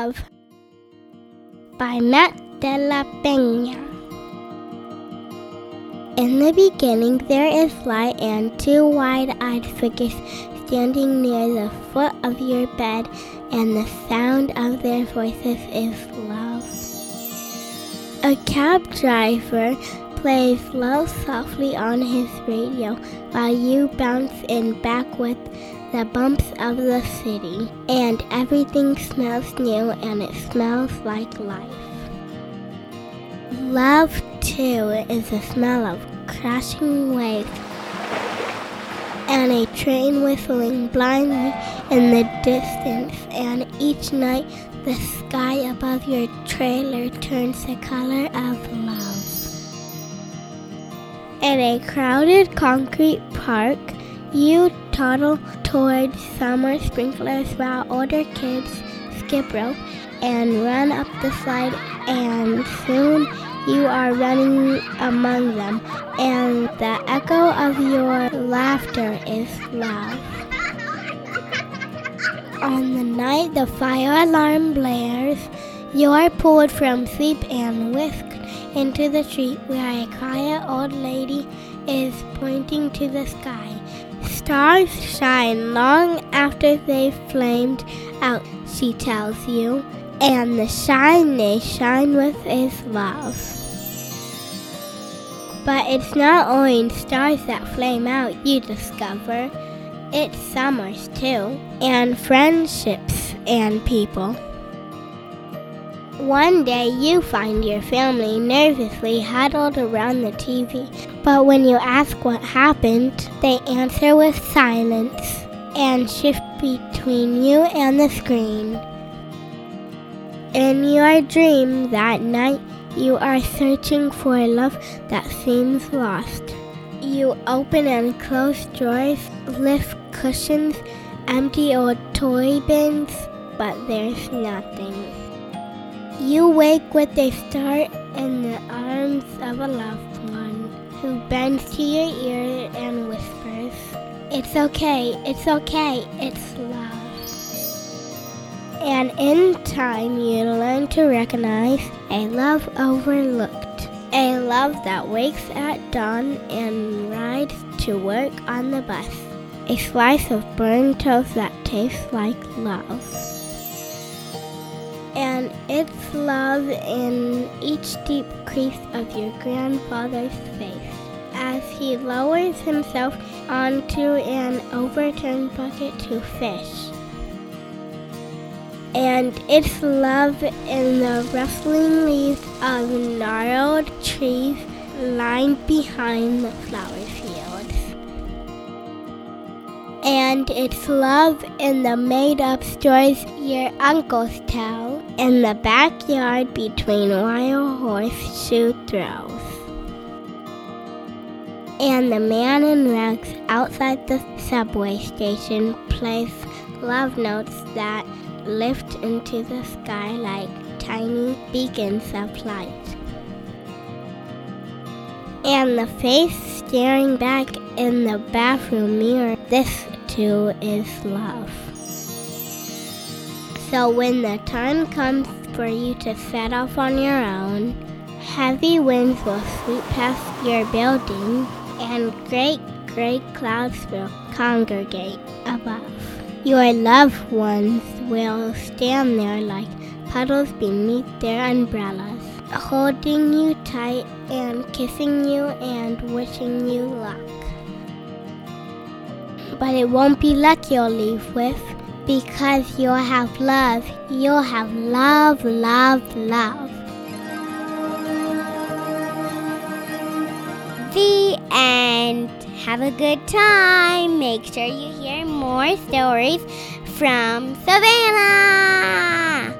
Love by Matt de la Peña. In the beginning, there is light, and two wide eyed figures standing near the foot of your bed, and the sound of their voices is love. A cab driver plays love softly on his radio while you bounce in back with the bumps of the city, and everything smells new and it smells like life. Love, too, is the smell of crashing waves and a train whistling blindly in the distance, and each night the sky above your trailer turns the color of love. In a crowded concrete park, you toddle towards summer sprinklers while older kids skip rope and run up the slide, and soon you are running among them, and the echo of your laughter is loud. On the night the fire alarm blares, you are pulled from sleep and whisked into the street where a quiet old lady is pointing to the sky. Stars shine long after they've flamed out, she tells you, and the shine they shine with is love. But it's not only stars that flame out, you discover. It's summers too, and friendships and people. One day you find your family nervously huddled around the TV, but when you ask what happened, they answer with silence and shift between you and the screen. In your dream that night, you are searching for a love that seems lost. You open and close drawers, lift cushions, empty old toy bins, but there's nothing. You wake with a start in the arms of a loved one who bends to your ear and whispers, It's okay, it's okay, it's love. And in time, you learn to recognize a love overlooked, a love that wakes at dawn and rides to work on the bus, a slice of burned toast that tastes like love and it's love in each deep crease of your grandfather's face as he lowers himself onto an overturned bucket to fish. And it's love in the rustling leaves of gnarled trees lined behind the flower fields. And it's love in the made up stories your uncles tell in the backyard between wild horseshoe throws. And the man in rags outside the subway station plays love notes that lift into the sky like tiny beacons of light. And the face staring back in the bathroom mirror, this too is love. So when the time comes for you to set off on your own, heavy winds will sweep past your building and great, great clouds will congregate above. Your loved ones will stand there like puddles beneath their umbrellas, holding you tight and kissing you and wishing you luck. But it won't be luck you'll leave with because you'll have love. You'll have love, love, love. The end. Have a good time. Make sure you hear more stories from Savannah.